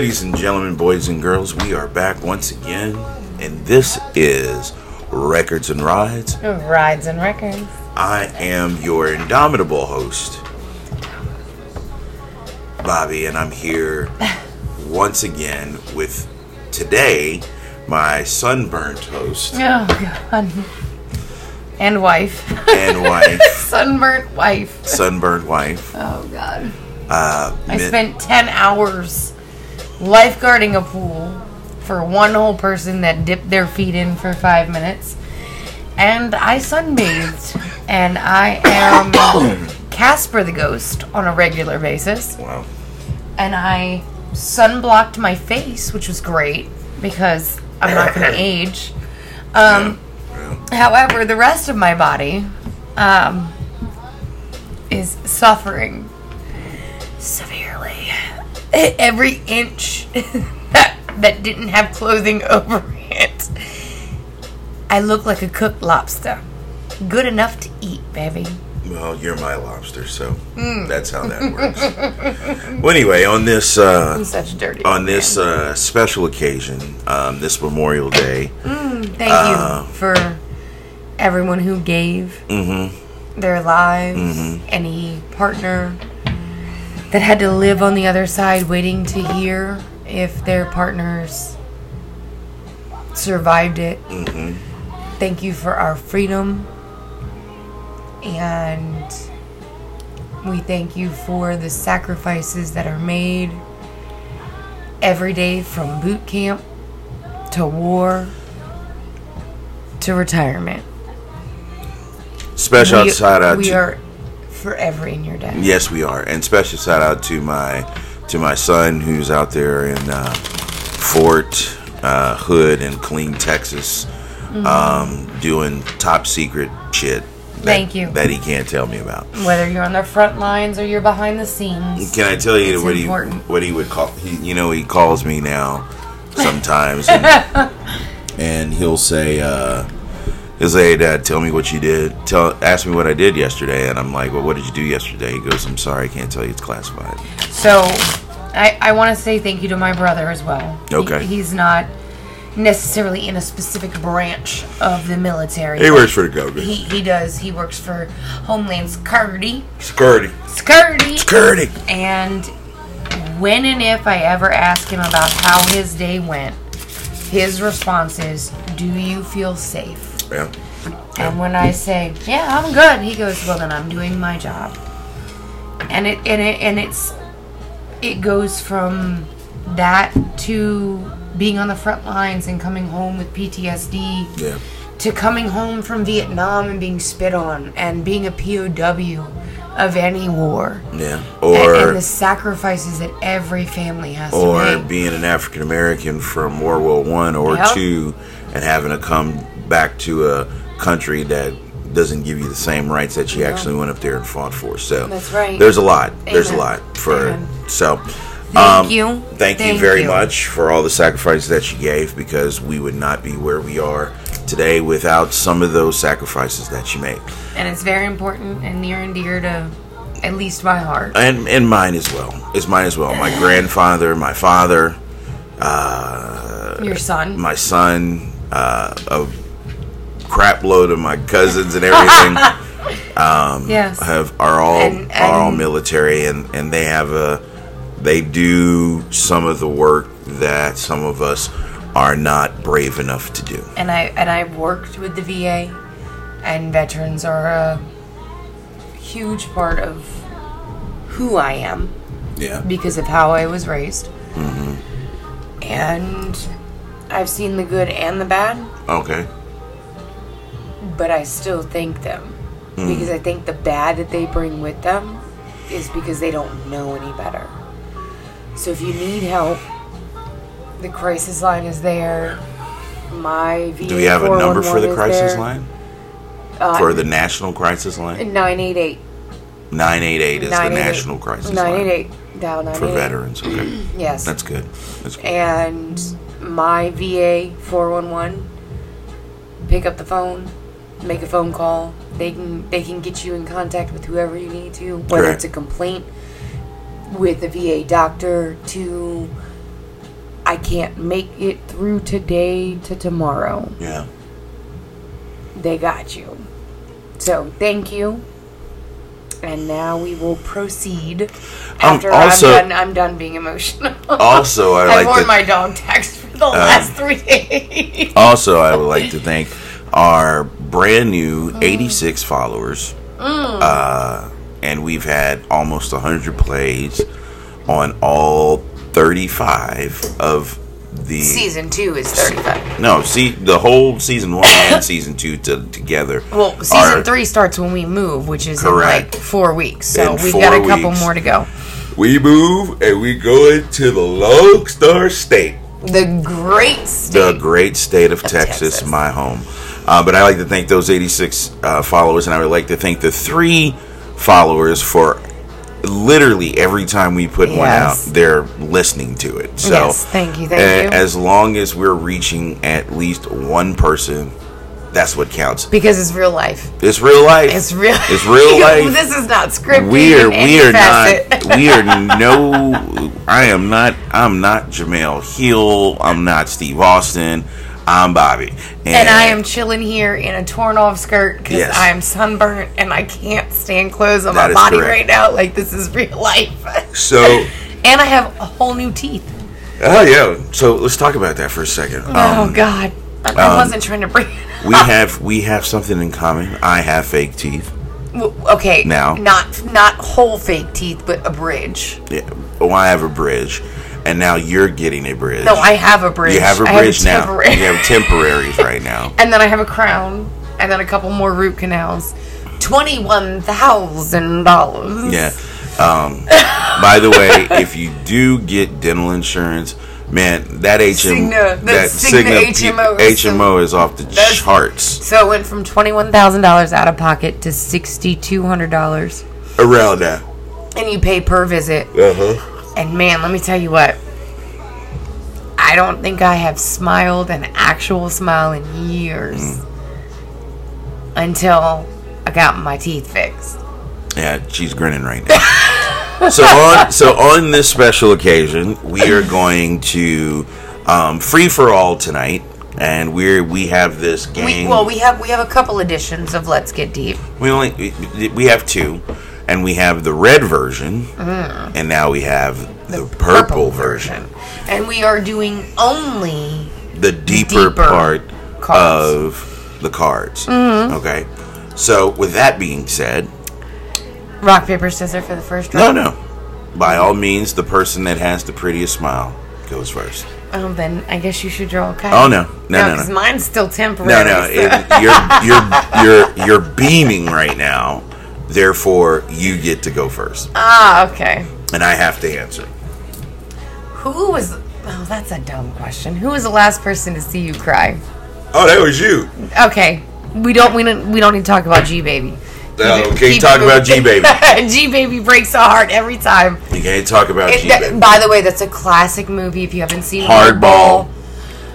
Ladies and gentlemen, boys and girls, we are back once again, and this is Records and Rides. Rides and records. I am your indomitable host, Bobby, and I'm here once again with today my sunburnt host Oh god. And wife. and wife, Sunburnt wife. sunburned wife. Oh god. Uh, I spent 10 hours lifeguarding a pool for one whole person that dipped their feet in for five minutes. And I sunbathed. And I am Casper the Ghost on a regular basis. wow. And I sunblocked my face, which was great because I'm not going to age. Um, Yeah. However, the rest of my body um, is suffering severely. Every inch that that didn't have clothing over it, I look like a cooked lobster. Good enough to eat, baby. Well, you're my lobster, so Mm. that's how that works. well, anyway, on this uh, such dirty. on this uh, special occasion, um, this Memorial Day, Thank uh, you for everyone who gave mm-hmm, their lives, any partner that had to live on the other side waiting to hear if their partners survived it. mm-hmm, Thank you for our freedom. And we thank you for the sacrifices that are made every day from boot camp to war to retirement. special we, shout out we to are forever in your debt. yes, we are, and special shout out to my to my son who's out there in uh, Fort uh, Hood in Killeen, Texas, Mm-hmm. um, doing top secret shit. That, Thank you. That he can't tell me about. Whether you're on the front lines or you're behind the scenes. Can I tell you what important. he what he would call? He, you know, he calls me now sometimes, and, and he'll say, uh, he'll "Hey, Dad, tell me what you did. Tell, ask me what I did yesterday." And I'm like, "Well, what did you do yesterday?" He goes, "I'm sorry, I can't tell you. It's classified." So, I, I want to say thank you to my brother as well. He- Okay. he's not necessarily in a specific branch of the military. He works for the government. He, he does. He works for Homeland Security. Security, Security. security. And when and if I ever ask him about how his day went, his response is, Do you feel safe? Yeah, And when I say, "Yeah, I'm good," he goes, "Well, then I'm doing my job." And it and it and it's it goes from that to being on the front lines and coming home with PTSD yeah, to coming home from Vietnam and being spit on and being a POW of any war yeah. and, Or and the sacrifices that every family has or to make. Or being an African American from World War One or Yep. two, and having to come back to a country that doesn't give you the same rights that you actually went up there and fought for. So That's right. There's a lot. There's a lot for Amen. so. Thank um, you. Thank, you very you. much for all the sacrifices that you gave because we would not be where we are today without some of those sacrifices that you made. and it's very important and near and dear to at least my heart. and and mine as well. It's mine as well. My grandfather, my father, uh, Your son. my son, uh, a crap load of my cousins and everything um, yes. have are all And- are all military, and and they have a they do some of the work that some of us are not brave enough to do. and I and I worked with the VA, and veterans are a huge part of who I am Yeah. because of how I was raised. Mm-hmm. And I've seen the good and the bad, Okay. But I still thank them because I think the bad that they bring with them is because they don't know any better. So if you need help, the crisis line is there. My VA Do we have a number for the crisis there. line? Uh, For the national crisis line? 988. 988 is the national crisis 988. line 988. Dial for veterans. Okay. Yes. That's good. That's good. and my VA 411 pick up the phone, make a phone call. They can they can get you in contact with whoever you need to, whether Correct. it's a complaint with a VA doctor to I can't make it through today to tomorrow. Yeah. They got you. So thank you. And now we will proceed. Um, After also- I'm done, I'm done being emotional. Also, I I've like worn to- Um, my dog tags for the last three days. Also, I would like to thank our brand new 86 followers. Uh, and we've had almost 100 plays on all 35 of the Season two is 35. No, see the whole season 1 and season 2 to, together. Well, season are- three starts when we move, which is Correct. in like four weeks. So In we've got a couple weeks. more to go. We move and we go into the Lone Star State. The great state. the great state of Texas, Texas. my home. Uh, but I like to thank those 86 uh, followers, and I would like to thank the three followers for literally every time we put one out, they're listening to it. So, Yes, thank you, thank a- you. As long as we're reaching at least one person, that's what counts. because it's real life. It's real life. It's real. It's real life. this is not scripted. we are we are facet. not we are no I am not I'm not Jemele Hill I'm not Steve Austin I'm Bobby And I am chilling here in a torn off skirt because Yes. I am sunburnt and I can't stand clothes on That my body correct. right now. Like this is real life. so and I have a whole new teeth. oh yeah so let's talk about that for a second oh um, God, I, I wasn't trying to bring. It we have we have something in common I have fake teeth okay Now. not not whole fake teeth, but a bridge. yeah well I have a bridge and now you're getting a bridge No, I have a bridge. you have a bridge now temporary- you have temporaries right now and then I have a crown, and then a couple more root canals. Twenty one thousand dollars. Yeah. Um, by the way, if you do get dental insurance, man, that HM Cigna- that Cigna Cigna HMO HMO is off the charts. So it went from twenty one thousand dollars out of pocket to sixty two hundred dollars, Around that. and you pay per visit. Uh huh. And man, let me tell you what. I don't think I have smiled an actual smile in years Mm. until I got my teeth fixed. Yeah, she's grinning right now. so on so on this special occasion, we are going to um, free for all tonight, and we're we have this We, game. well, we have we have a couple editions of Let's Get Deep. we only we, we have two, and we have the red version, mm. and now we have the, purple, version. and we are doing only the deeper, Deeper part cards. of the cards. Mm-hmm. Okay. So with that being said, rock paper scissors for the first no, round. no. No. By all means, the person that has the prettiest smile goes first. Oh, then I guess you should draw a card. Oh no, no, no, because no, mine's still temporary. no, no. so- It, you're you're you're you're beaming right now. Therefore, you get to go first, ah, okay. and I have to answer. Who was? Oh, that's a dumb question. Who was the last person to see you cry? Oh, that was you. Okay, we don't we don't we don't need to talk about G baby. Oh, okay, talk about G baby. G baby breaks the heart every time. You can't talk about G Baby. by the way, that's a classic movie. If you haven't seen it. Hardball.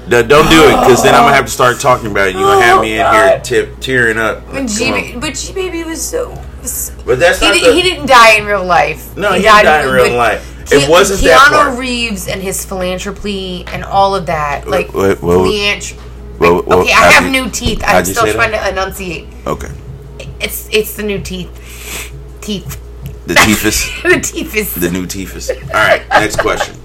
No, don't do it, because then I'm gonna have to start talking about it. You're gonna have me in Oh, here God. tip tearing up. But G, Come but G baby was so. Was- But that's He, not di- the- he didn't die in real life. No, he didn't die in real but life. Ke- It wasn't Keanu that part. Reeves and his philanthropy and all of that, like wait, whoa. philanthropy. Well, well, okay, I have you- new teeth. I'm still trying that? to enunciate. Okay. It's it's the new teeth. Teeth. The teethus. the teeth is. the new teethus. All right. Next question.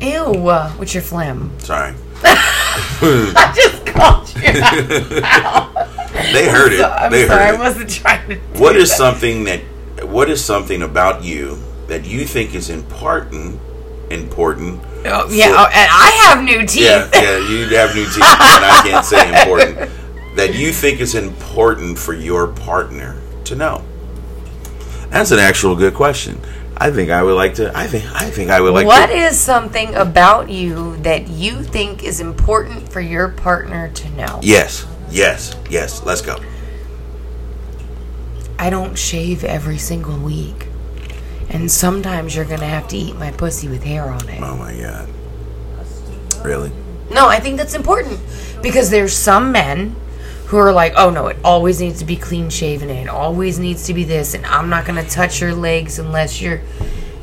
Ew. uh, What's your phlegm? Sorry. I just called you. They heard it. I'm they sorry. Heard it. I wasn't trying to. What is that. something that? What is something about you that you think is important? Important. Oh, yeah, for- oh, and I have new teeth. Yeah, yeah. You have new teeth, and I can't say important. That you think is important for your partner to know. That's an actual good question. I think I would like to. I think. I think I would like What to. is something about you that you think is important for your partner to know? Yes. Yes. Yes. Let's go. I don't shave every single week. And sometimes you're going to have to eat my pussy with hair on it. Oh my god. Really? No, I think that's important because there's some men who are like, "Oh no, it always needs to be clean shaven and it always needs to be this and I'm not going to touch your legs unless you're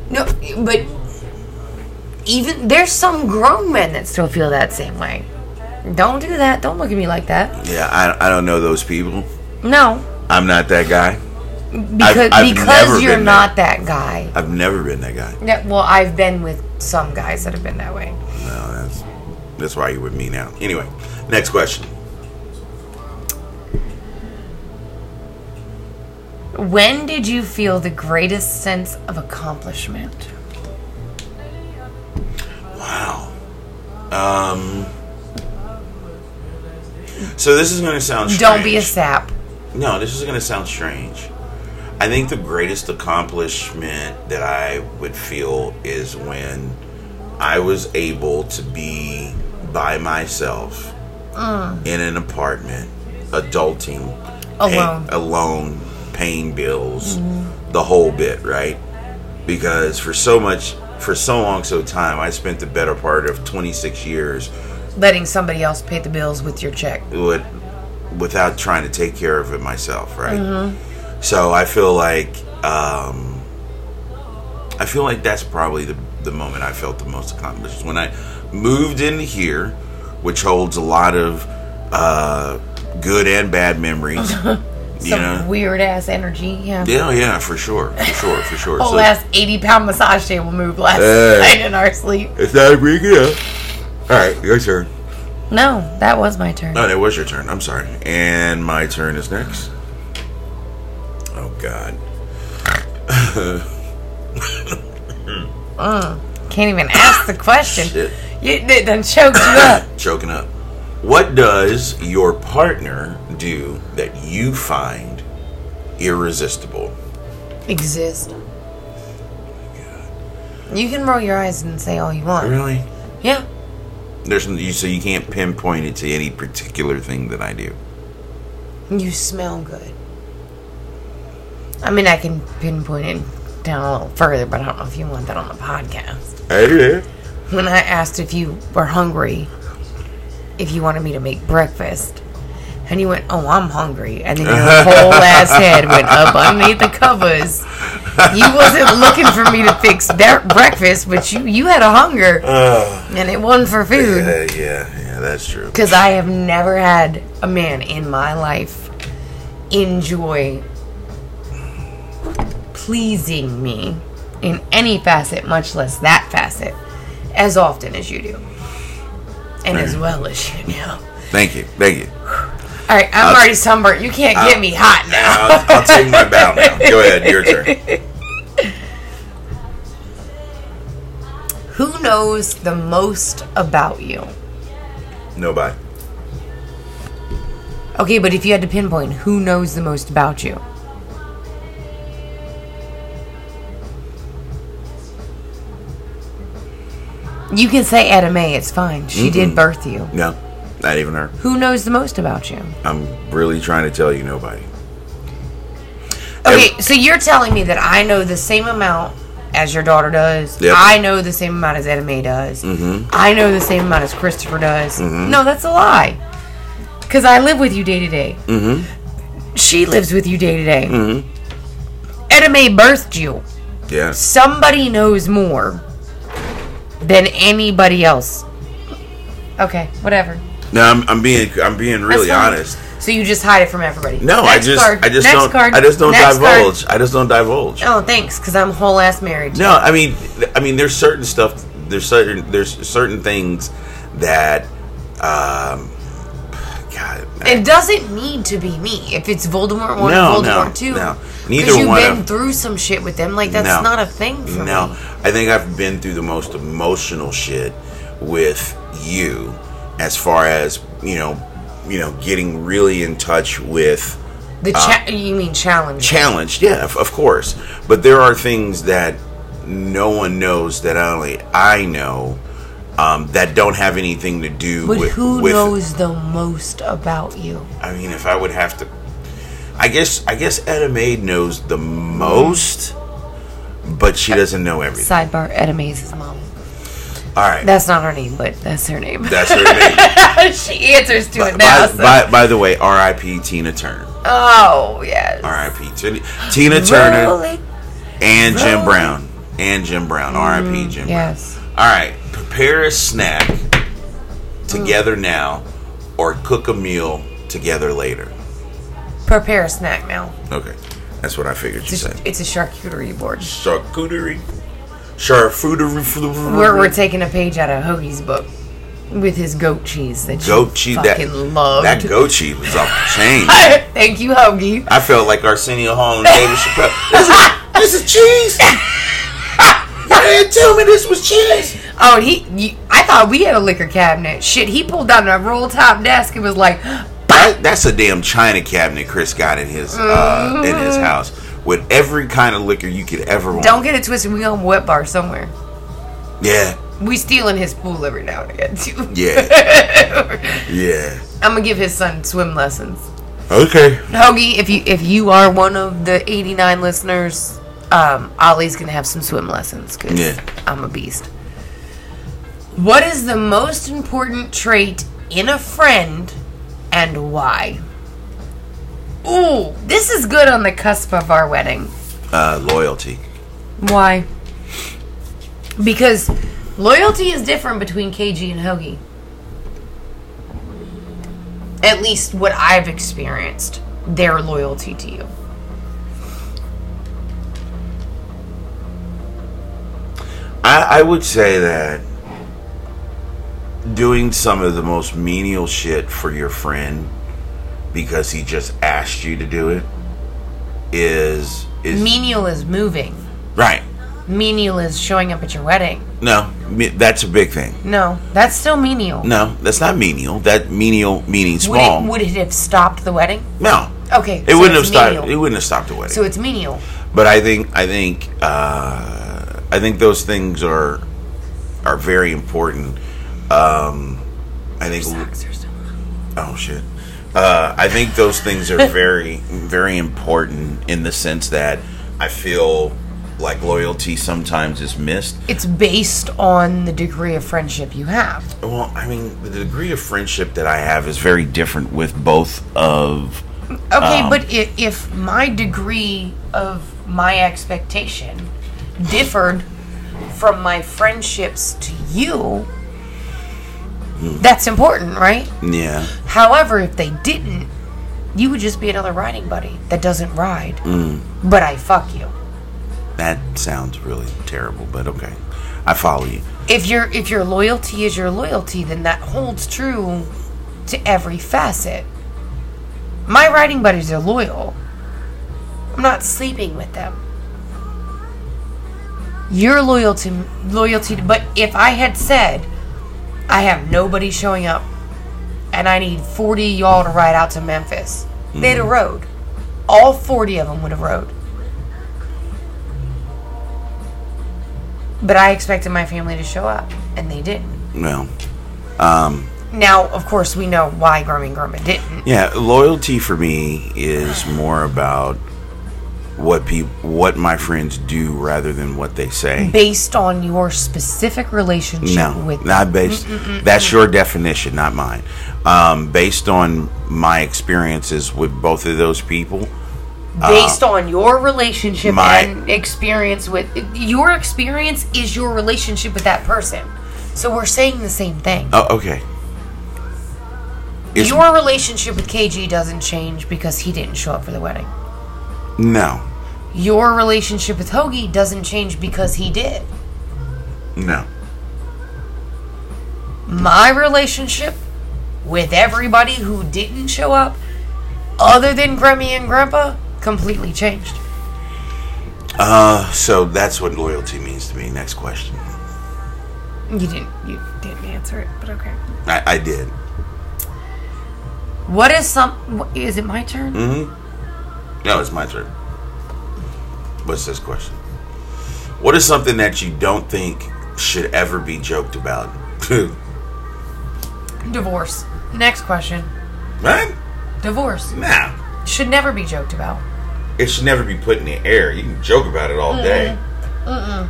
No, but even there's some grown men that still feel that same way. Don't do that. Don't look at me like that. Yeah, I, I don't know those people. No, I'm not that guy. because I've because never you're not that guy. I've never been that guy. Yeah, well, I've been with some guys that have been that way. No, that's that's why you're with me now. Anyway, next question. When did you feel the greatest sense of accomplishment? Wow. Um. So this is going to sound strange. Don't be a sap. No, this is going to sound strange. I think the greatest accomplishment that I would feel is when I was able to be by myself mm. in an apartment, adulting, Alone. pay- alone, paying bills, mm-hmm. the whole bit, right? Because for so much, for so long, so time, I spent the better part of 26 years Letting somebody else pay the bills with your check. with, without trying to take care of it myself, right? So I feel like um, I feel like that's probably the the moment I felt the most accomplished when I moved in here, which holds a lot of uh, good and bad memories. you know, weird ass energy. Yeah. yeah, yeah, for sure, for sure, for sure. Whole So- ass 80 pound massage table moved last Hey. night in our sleep. it's not a big deal. All right, your turn. No, that was my turn. No, that was your turn. I'm sorry. And my turn is next. Oh God. Uh, can't even ask the question. Shit. You, it done choked you up. choking up. What does your partner do that you find irresistible? Exist. Oh, you can roll your eyes and say all you want. Really? Yeah. There's you so you can't pinpoint it to any particular thing that I do. You smell good. I mean, I can pinpoint it down a little further, but I don't know if you want that on the podcast. I do. When I asked if you were hungry, if you wanted me to make breakfast, and you went, "Oh, I'm hungry," and then your whole ass head went up underneath the covers. You wasn't looking for me to fix their breakfast, but you you had a hunger, and it wasn't for food. Uh, yeah, yeah, that's true. Because I have never had a man in my life enjoy pleasing me in any facet, much less that facet, as often as you do. And as well as you do. Thank you, thank you. All right, I'm I'll- already sunburnt. You can't get me hot now. I'll, I'll take my bow now. Go ahead, your turn. Who knows the most about you? Nobody. Okay, but if you had to pinpoint, who knows the most about you? You can say Etta May, it's fine. She did birth you. No, not even her. Who knows the most about you? I'm really trying to tell you nobody. Okay, so you're telling me that I know the same amount as your daughter does. Yep. I know the same amount as May does. Mm-hmm. I know the same amount as Christopher does. No, that's a lie. Because I live with you day to day. Mm-hmm. She lives with you day to day. Mm-hmm. May birthed you. Yeah. Somebody knows more than anybody else. Okay, whatever. No, I'm, I'm being I'm being really honest. So you just hide it from everybody. No, Next I just card. I just don't card. I just don't Next card. divulge. I just don't divulge. Oh, thanks, because I'm whole ass married. No, I mean, I mean, there's certain stuff. There's certain there's certain things that, um, God, It doesn't need to be me. If it's Voldemort one No, or Voldemort no, two, no. because Neither you've one been of- through some shit with them. Like that's No. not a thing for no. me. I think I've been through the most emotional shit with you, as far as you know, you know, getting really in touch with The cha- you mean challenge? challenged yeah of, of course but there are things that no one knows that only i know um, that don't have anything to do but with who with knows the most about you? i mean if i would have to i guess i guess Etta May knows the most but she doesn't know everything Sidebar: Etta Mays' mom. All right That's not her name, but that's her name. that's her name she answers to it by, now. so- by, by the way rip tina turner oh yes. rip Tina, tina turner it. and jim brown and Jim Brown. R.I.P. Jim Mm, yes. Brown. All right, prepare a snack together now, or cook a meal together later. Prepare a snack now. Okay, that's what I figured you a, said. it's a charcuterie board. Charcuterie, charcuterie. We're, we're taking a page out of Hoagie's book with his goat cheese that goat cheese. That fucking loved. that goat cheese was off the chain. Thank you, Hoagie. I felt like Arsenio Hall and David Chappelle. This is, this is cheese. you didn't tell me this was cheese. Oh, he. I thought we had a liquor cabinet. Shit, he pulled down a roll top desk and was like, That, that's a damn china cabinet Chris got in his uh, in his house with every kind of liquor you could ever want. "Don't get it twisted. We on wet bar somewhere. Yeah, We stealing his pool every now and again too. yeah, yeah. I'm gonna give his son swim lessons. Okay. Hoagie, if you if you are one of the 89 listeners, um, Ollie's gonna have some swim lessons because Yeah. I'm a beast. What is the most important trait in a friend, and why? Ooh, this is good on the cusp of our wedding. Uh, loyalty. Why? Because loyalty is different between KG and Hoagie. At least what I've experienced, their loyalty to you. I, I would say that doing some of the most menial shit for your friend because he just asked you to do it is is Menial is moving. right. Menial is showing up at your wedding. No, me, that's a big thing. No, that's still menial. No, that's not menial. That menial meaning Would small. it, would it have stopped the wedding? no, Okay, it so wouldn't have stopped. menial. It wouldn't have stopped the wedding. So it's menial. but I think I think uh, I think those things are are very important. Um, I think. Oh shit. Uh, I think those things are very, very important in the sense that I feel like loyalty sometimes is missed. It's based on the degree of friendship you have. Well, I mean, the degree of friendship that I have is very different with both of. Okay, Um, but if, if my degree of my expectation differed from my friendships to you, that's important, right? Yeah. However, if they didn't, you would just be another riding buddy that doesn't ride. Mm. But I fuck you. That sounds really terrible, but okay. I follow you. If your if your loyalty is your loyalty, then that holds true to every facet. My riding buddies are loyal. I'm not sleeping with them. Your loyalty loyalty but if I had said I have nobody showing up and I need 40 y'all to ride out to Memphis, they'd have rode. All 40 of them would have rode. But I expected my family to show up, and they didn't. Well, um, Now, of course, we know why Grummy Grumma didn't. yeah, loyalty for me is more about what people, what my friends do rather than what they say. Based on your specific relationship No, with not based. Mm, mm, mm, that's your definition, not mine. Um, based on my experiences with both of those people, uh, based on your relationship my- and experience with your experience is your relationship with that person. So we're saying the same thing. oh, okay. It's, your relationship with KG doesn't change because he didn't show up for the wedding. No, Your relationship with Hoagie doesn't change because he did. no. my relationship with everybody who didn't show up, other than Grammy and Grandpa, completely changed. Uh, so that's what loyalty means to me. Next question. You didn't. You didn't answer it, but okay. I, I did. What is some? Is it my turn? Mm-hmm. No, it's my turn. What's this question? What is something that you don't think should ever be joked about? Divorce. Next question. right? Divorce Nah. should never be joked about. It should never be put in the air. You can joke about it all day. Mm-mm.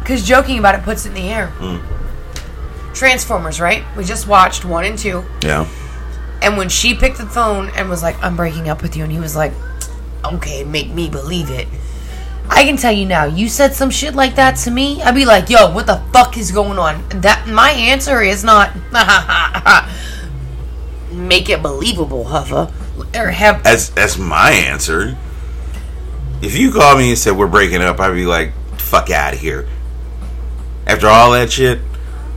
Because joking about it puts it in the air. Mm. Transformers, right? We just watched one and two. Yeah. And when she picked the phone and was like, I'm breaking up with you, and he was like, okay, make me believe it. I can tell you now, you said some shit like that to me, I'd be like, yo, what the fuck is going on? That my answer is not make it believable, Huffa. Or have That's that's my answer. If you called me and said we're breaking up, I'd be like, "Fuck out of here." After all that shit,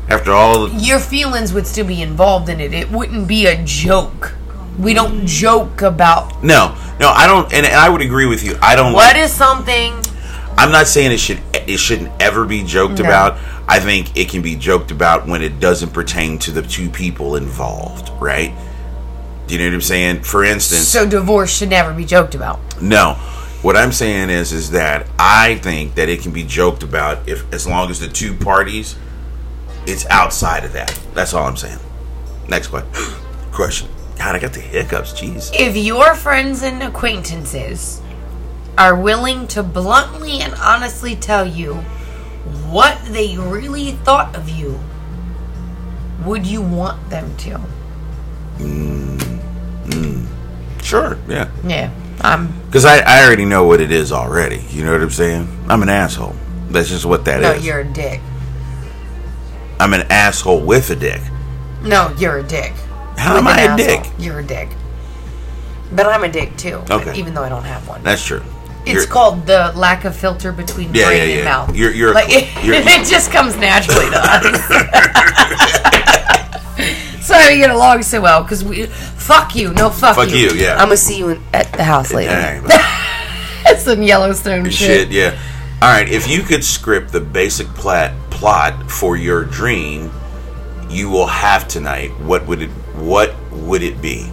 after all, the, your feelings would still be involved in it. It wouldn't be a joke. We don't joke about no, no, I don't, and I would agree with you. I don't. what like, is something I'm not saying it should it shouldn't ever be joked No. about. I think it can be joked about when it doesn't pertain to the two people involved, right? Do you know what I'm saying? For instance, so divorce should never be joked about. No. What I'm saying is is that I think that it can be joked about if as long as the two parties it's outside of that. That's all I'm saying. Next question. question. God, I got the hiccups. Jeez. If your friends and acquaintances are willing to bluntly and honestly tell you what they really thought of you, would you want them to? Mm, mm. Sure. Yeah. Yeah, I'm. Because I, I already know what it is already. You know what I'm saying? I'm an asshole. That's just what that is. No, you're a dick. I'm an asshole with a dick. No, you're a dick. How With am I a asshole. dick? You're a dick. But I'm a dick too. Okay. Even though I don't have one. That's true. It's You're- called the lack of filter between Yeah, brain yeah, and yeah. mouth. You're- you're like cl- it, you're- it just comes naturally to us. so we get along so well because we fuck you, no fuck, you. Fuck you, yeah. I'm gonna see you in, at the house later. Dang, That's some Yellowstone shit. shit, yeah. All right, if you could script the basic plot plot for your dream, you will have tonight. What would it? What would it be?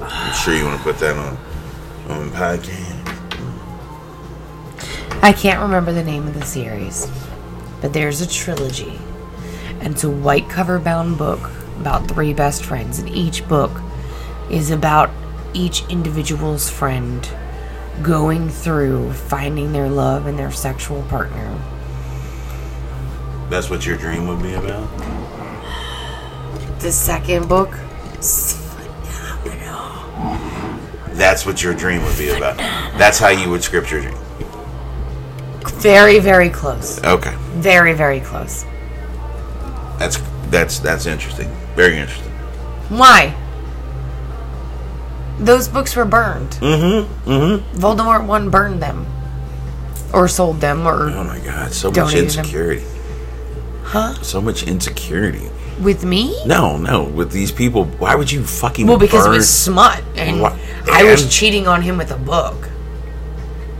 I'm sure you want to put that on on podcast. I can't remember the name of the series, but there's a trilogy, and it's a white cover bound book about three best friends, and each book is about each individual's friend going through finding their love and their sexual partner. That's what your dream would be about. The second book, That's what your dream would be about. That's how you would script your dream. very, very close. Okay, Very, very close. that's that's that's interesting. Very interesting. Why? Those books were burned. Mm-hmm. Mm-hmm. Voldemort one burned them. Or sold them, or Oh my God, so much insecurity. them. Huh? So much insecurity. With me? No, no. With these people, why would you fucking? Well, because burn? it was smut, and I was cheating on him with a book.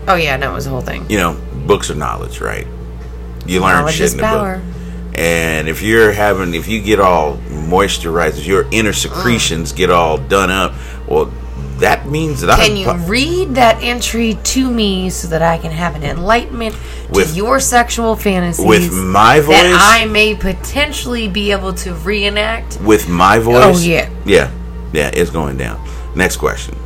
Oh yeah, no, it was the whole thing. You know, books are knowledge, right? You learn Knowledge shit in a power. book. And if you're having, if you get all moisturized, if your inner secretions mm. get all done up, well, that means that Can I'm. you pu- read that entry to me so that I can have an enlightenment With- to your sexual fantasies with my voice, that I may potentially be able to reenact? with my oh, voice. Oh, yeah. yeah, yeah. It's going down. Next question.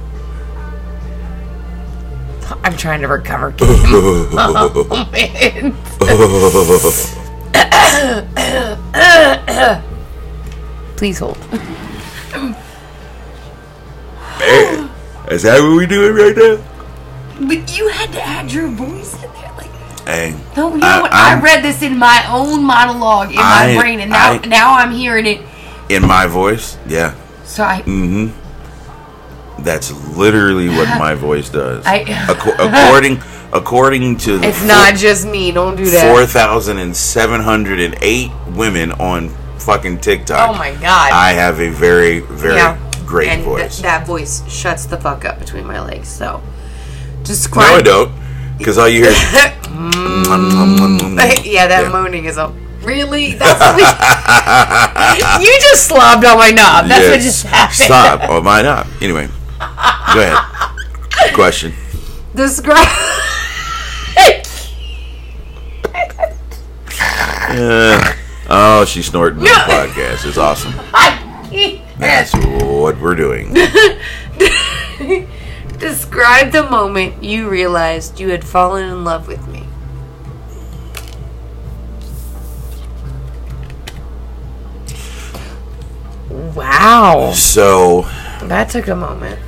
I'm trying to recover. Kim. oh man. Please hold. Man, is that what we doing right now? But you had to add your voice in there, like. Hey, No, you know I- what? I, I'm- read this in my own monologue in I- my brain, and now I- now I'm hearing it. in my voice. Yeah, So I, Mm-hmm. that's literally what my voice does. I- Acco- according according to the it's not just me. Don't do that. four thousand and seven hundred and eight women on fucking TikTok. Oh my God. I have a very very yeah, great and th- that voice shuts the fuck up between my legs. So, describe. no. I don't, because all you hear. Is, yeah, that Yeah. moaning is a really. That's what you just slobbed on my knob. That's what just happened. Stop. Oh, my knob. Anyway, go ahead. Question. Describe. Uh, oh, she's snorting on the podcast. It's awesome. That's what we're doing. Describe the moment you realized you had fallen in love with me. Wow. So, That took a moment.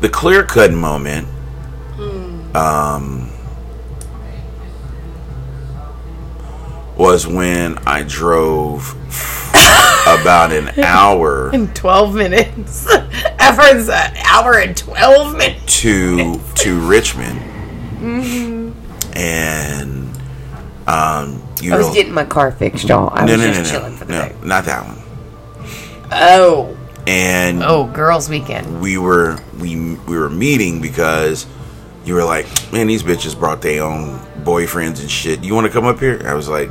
The clear cut moment. Hmm. Um, was when I drove about an hour In 12 minutes. I've an hour and 12 minutes. to to Richmond, Mm-hmm. and um, you I was know, getting my car fixed, y'all. I no, was no, no, just no, chilling for the no, day. not that one. Oh. And Oh, girls' weekend. we were we we were meeting because you were like, man, these bitches brought their own boyfriends and shit. You want to come up here? I was like,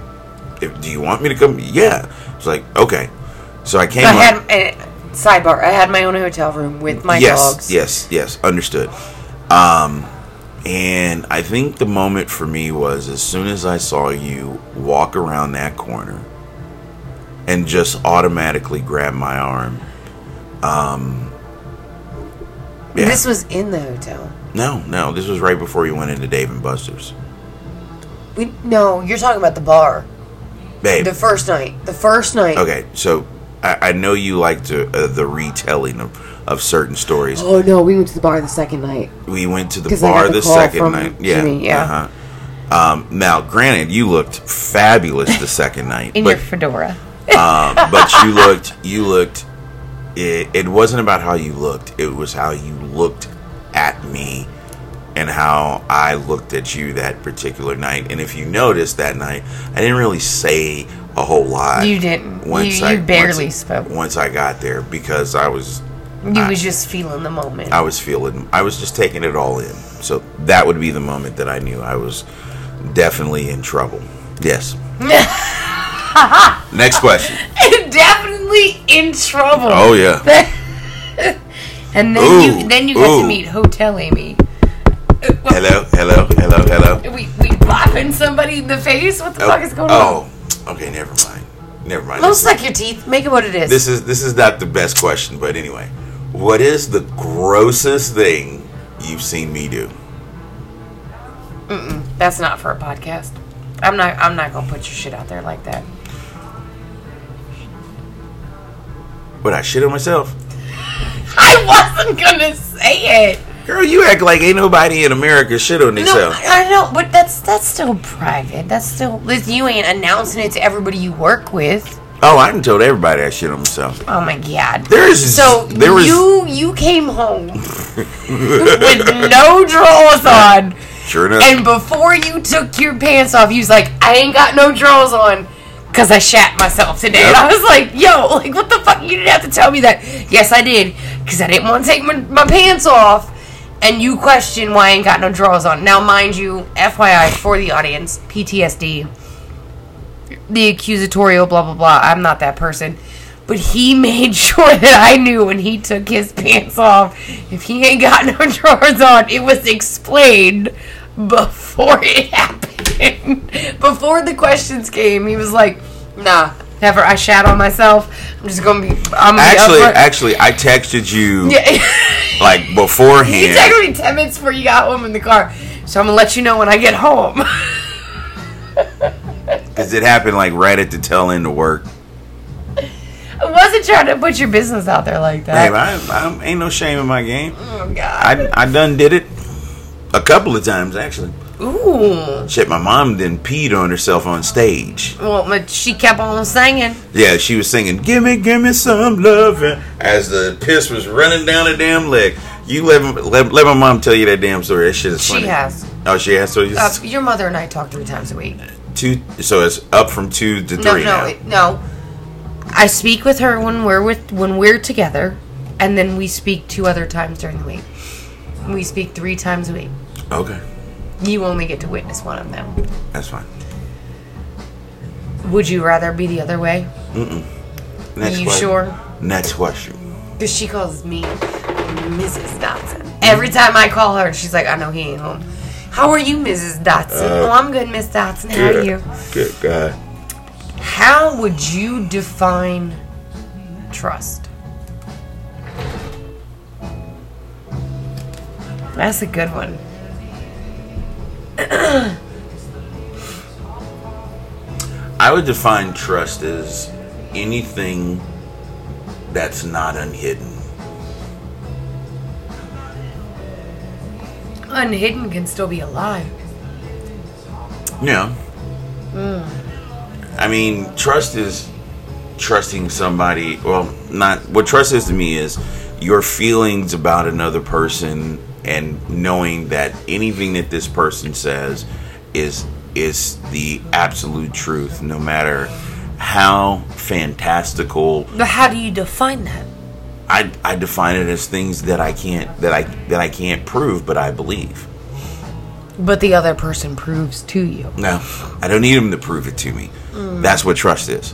if, do you want me to come? Yeah. It's like okay. So I came. I had, uh, sidebar, I had my own hotel room with my yes, dogs. yes, yes. Understood. Um, and I think the moment for me was as soon as I saw you walk around that corner and just automatically grab my arm. Um, yeah. This was in the hotel. no, no, this was right before you went into Dave and Buster's. We, no, you're talking about the bar. Babe. The first night. The first night. okay, so I, I know you like to uh, the retelling of, of certain stories. Oh no, we went to the bar the second night. We went to the bar the the call second from night. Yeah. Jimmy, yeah. Uh-huh. Um, now, granted, you looked fabulous the second night, In but your fedora. um, but you looked you looked. It, it wasn't about how you looked. It was how you looked at me and how I looked at you that particular night. And if you noticed that night, I didn't really say a whole lot. You didn't. You, you barely once, spoke. once I got there because I was You I- was just feeling the moment. I was feeling I was just taking it all in. So that would be the moment that I knew I was definitely in trouble. Yes. Next question. Definitely in trouble. Oh yeah. and then Ooh, you then you got ooh. to meet Hotel Amy. Hello, hello, hello, hello. We we bopping somebody in the face. What the oh, fuck is going on? Oh, okay, never mind. Never mind. Don't suck your teeth. Make it what it is. this is this is not the best question, but anyway. What is the grossest thing you've seen me do? Mm-mm, That's not for a podcast. I'm not. I'm not gonna put your shit out there like that. But I shit on myself. I wasn't gonna say it. Girl, you act like ain't nobody in America shit on No, themselves. I I know, but that's that's still private. That's still. You ain't announcing it to everybody you work with. Oh, I done told everybody I shit on myself. Oh my god. There's So there was you you came home with no drawers on, sure enough. and before you took your pants off, you was like, "I ain't got no drawers on." Cause I shat myself today, Yep. and I was like, "Yo, like, what the fuck? You didn't have to tell me that." Yes, I did, cause I didn't want to take my, my pants off, and you question why I ain't got no drawers on. Now, mind you, FYI for the audience, PTSD, the accusatorial, blah blah blah. I'm not that person. But he made sure that I knew when he took his pants off, if he ain't got no drawers on, it was explained before it happened. before the questions came, he was like, "Nah, never. I shat on myself. I'm just gonna be. I'm Actually, be actually, I texted you yeah. Like beforehand. texted me ten minutes before you got home in the car, so I'm gonna let you know when I get home. Because it happened like right at the tail end of work. I wasn't trying to put your business out there like that. Babe, I, I ain't no shame in my game. oh God. I, I done did it a couple of times actually. Ooh. Shit, my mom then peed on herself on stage. Well, but she kept on singing. Yeah, she was singing "Gimme, gimme some love" as the piss was running down her damn leg. You let, let, let my mom tell you that damn story. That shit is funny. She has. Oh, she has. So you Uh, your mother and I talk three times a week. two. So it's up from two to No, three no, now. it- no. I speak with her when we're with when we're together, and then we speak two other times during the week. We speak three times a week. Okay, You only get to witness one of them. that's fine. Would you rather be the other way? Mm-mm. Next Are you question. sure? Next question. Because she calls me Mrs. Dotson. Every time I call her, she's like, I know he ain't home. How are you, Mrs. Dotson? Uh, oh, I'm good, Miss Dotson. How are you? Good God. How would you define trust? That's a good one. I would define trust as anything that's not unhidden. unhidden can still be a lie. Yeah. Hmm. I mean, trust is trusting somebody. Well, not what trust is to me is your feelings about another person and knowing that anything that this person says is is the absolute truth, no matter how fantastical. But how do you define that? I I define it as things that I can't that I that I can't prove, but I believe. But the other person proves to you. No, I don't need them to prove it to me. Mm. That's what trust is.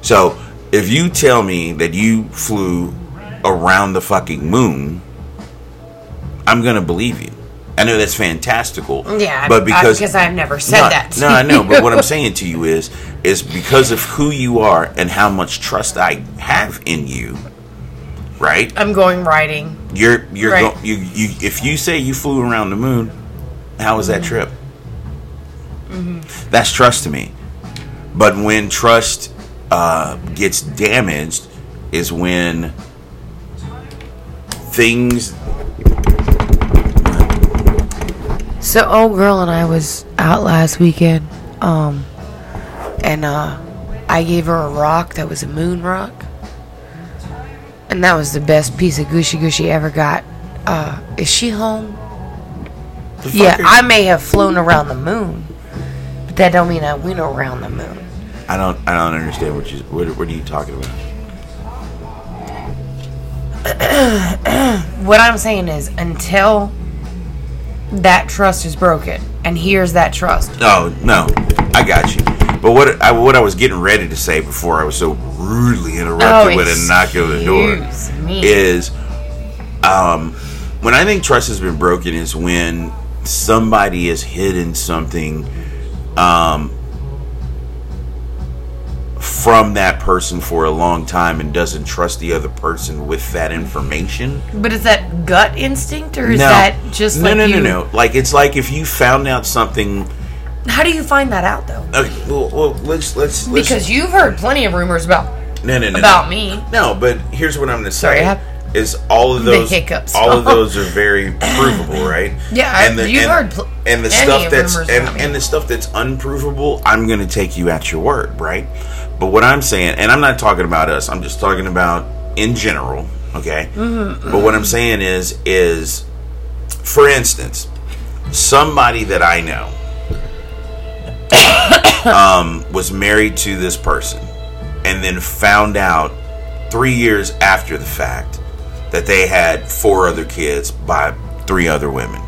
So if you tell me that you flew around the fucking moon, I'm gonna believe you. I know that's fantastical. Yeah, but because because I've never said no, that to No, I know. But what I'm saying to you is, is because of who you are and how much trust I have in you. Right? I'm going riding. You're you're Right. go, you you if you say you flew around the moon, how was that trip? That's trust to me. But when trust uh, gets damaged, is when things. So old girl and I was out last weekend, um, and uh, I gave her a rock that was a moon rock, and that was the best piece of gushy gushy ever got. Uh, is she home? Yeah, I may have flown around the moon, but that don't mean I went around the moon. I don't. I don't understand what you. What, what are you talking about? What I'm saying is, until that trust is broken, and here's that trust. Oh no, I got you. But what I, what I was getting ready to say before I was so rudely interrupted Oh, with a knock on the door me. is, um, when I think trust has been broken is when somebody has hidden something, um, from that person for a long time and doesn't trust the other person with that information. But is that gut instinct, or is that just no, like no, you? no, no? Like it's like if you found out something. How do you find that out, though? Okay, well, well let's let's, let's Because you've heard plenty of rumors about no, no, no, about no. me. No, but here's what I'm going to Sorry, say: have is all of the those hiccups. all of those are very provable, right? Yeah, I- you've heard pl- and the stuff that's and, and the stuff that's unprovable, I'm going to take you at your word, right? But what I'm saying, and I'm not talking about us, I'm just talking about in general, okay? Mm-hmm. But what I'm saying is, is for instance, somebody that I know um, was married to this person and then found out three years after the fact that they had four other kids by three other women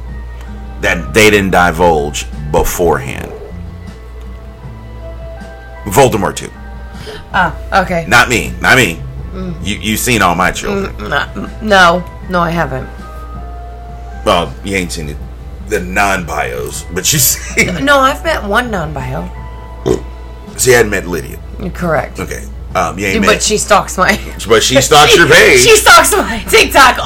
that they didn't divulge beforehand. Voldemort too. Ah, okay. Not me. Not me. You you've seen all my children. No, no, I haven't. Well, you ain't seen the, the non bios, but you see. No, I've met one non-bio. See, I hadn't met Lydia. Correct. Okay. Um, you ain't But met. she stalks my. but she stalks your page. She stalks my TikTok all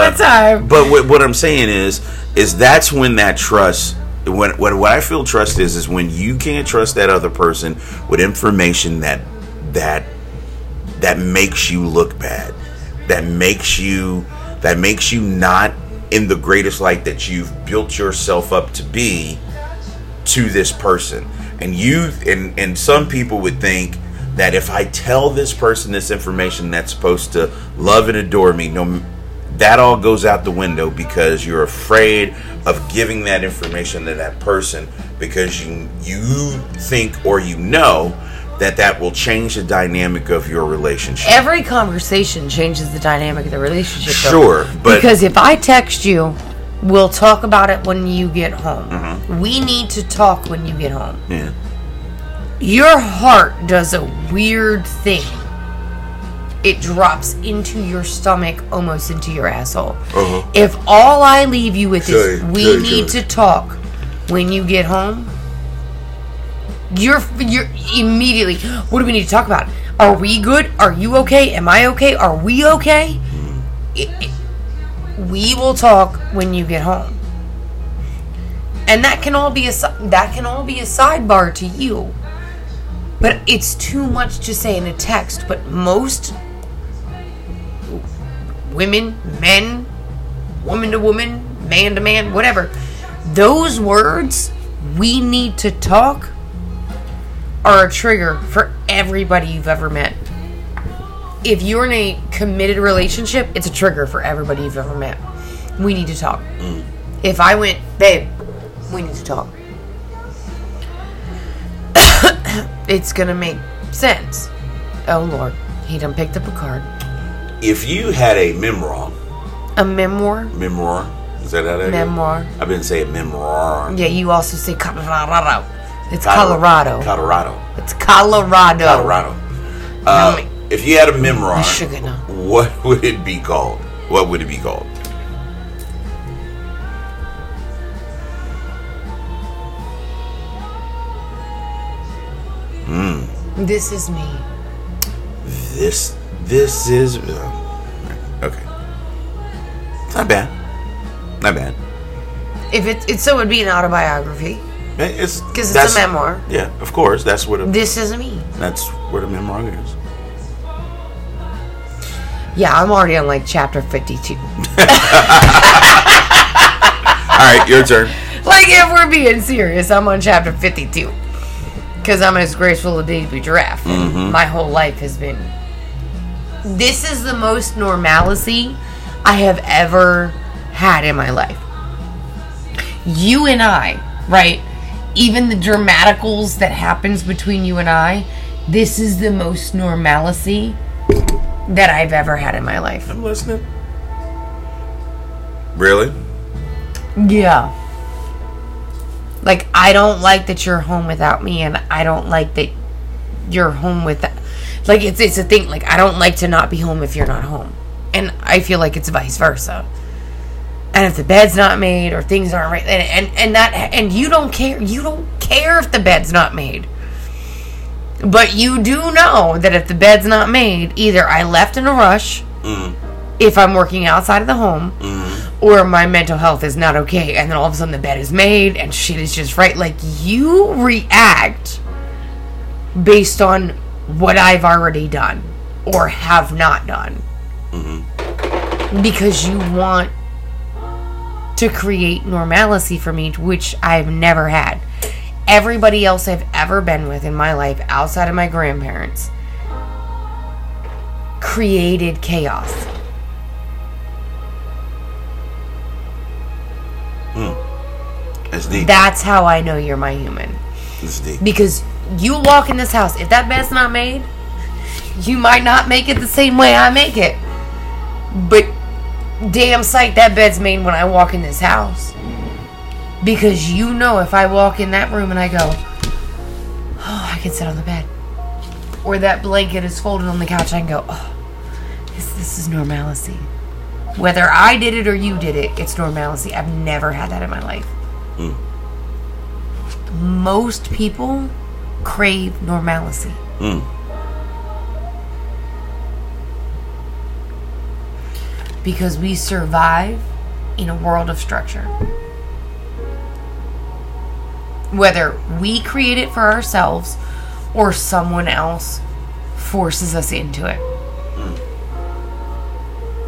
Uh, the time. But what, what I'm saying is, is that's when that trust, when what, what I feel trust is, is when you can't trust that other person with information that that that makes you look bad, that makes you that makes you not in the greatest light that you've built yourself up to be to this person. And you and and some people would think that if I tell this person this information that's supposed to love and adore me, no that all goes out the window because you're afraid of giving that information to that person because you you think or you know that that will change the dynamic of your relationship. Every conversation changes the dynamic of the relationship. though. Sure, but because if I text you, we'll talk about it when you get home. Mm-hmm. We need to talk when you get home. yeah. Your heart does a weird thing. It drops into your stomach, almost into your asshole. Uh-huh. If all I leave you with is we okay, need okay. to talk when you get home, you're you're immediately. What do we need to talk about? Are we good? Are you okay? Am I okay? Are we okay? It- it- we will talk when you get home, and that can all be a that can all be a sidebar to you. But it's too much to say in a text. But most women, men, woman to woman, man to man, whatever, those words, we need to talk, are a trigger for everybody you've ever met. If you're in a committed relationship, it's a trigger for everybody you've ever met. We need to talk. Mm. If I went, babe, we need to talk. it's gonna make sense. Oh Lord, he done picked up a card. If you had a memoir, A memoir? memoir, is that how that is? Memoir. I've been saying memoir. Yeah, you also say. It's Colorado. Colorado. It's Colorado. Colorado. Uh, if you had a memoir, should know. what would it be called? What would it be called? This is me. This this is uh, okay. Not bad. Not bad. If it, it so it would be an autobiography. It's 'Cause it's a memoir. Yeah, of course. That's what a, This is me. that's where the memoir is. Yeah, I'm already on like chapter 52. All right, your turn. like if we're being serious, I'm on chapter 52. Because I'm as graceful as a baby giraffe. And my whole life has been. This is the most normalcy I have ever had in my life. You and I, right? Even the dramaticals that happens between you and I, this is the most normalcy that I've ever had in my life. I'm listening. Really? Yeah. Like I don't like that you're home without me, and I don't like that you're home with. Like it's it's a thing. Like I don't like to not be home if you're not home, and I feel like it's vice versa. And if the bed's not made or things aren't right, and and, and that and you don't care, you don't care if the bed's not made. But you do know that if the bed's not made, either I left in a rush, mm. if I'm working outside of the home, mm. or my mental health is not okay, and then all of a sudden the bed is made and shit is just right. Like you react based on what I've already done or have not done mm-hmm. because you want to create normalcy for me, which I've never had. Everybody else I've ever been with in my life outside of my grandparents created chaos. Hmm. That's deep. That's how I know you're my human. That's deep. Because you walk in this house, if that bed's not made, you might not make it the same way I make it. But damn sight, that bed's made when I walk in this house. Because you know if I walk in that room and I go, oh, I can sit on the bed. Or that blanket is folded on the couch, I can go, oh, this, this is normalcy. Whether I did it or you did it, it's normalcy. I've never had that in my life. Hmm. Most people crave normalcy. Hmm. Because we survive in a world of structure. Whether we create it for ourselves or someone else forces us into it.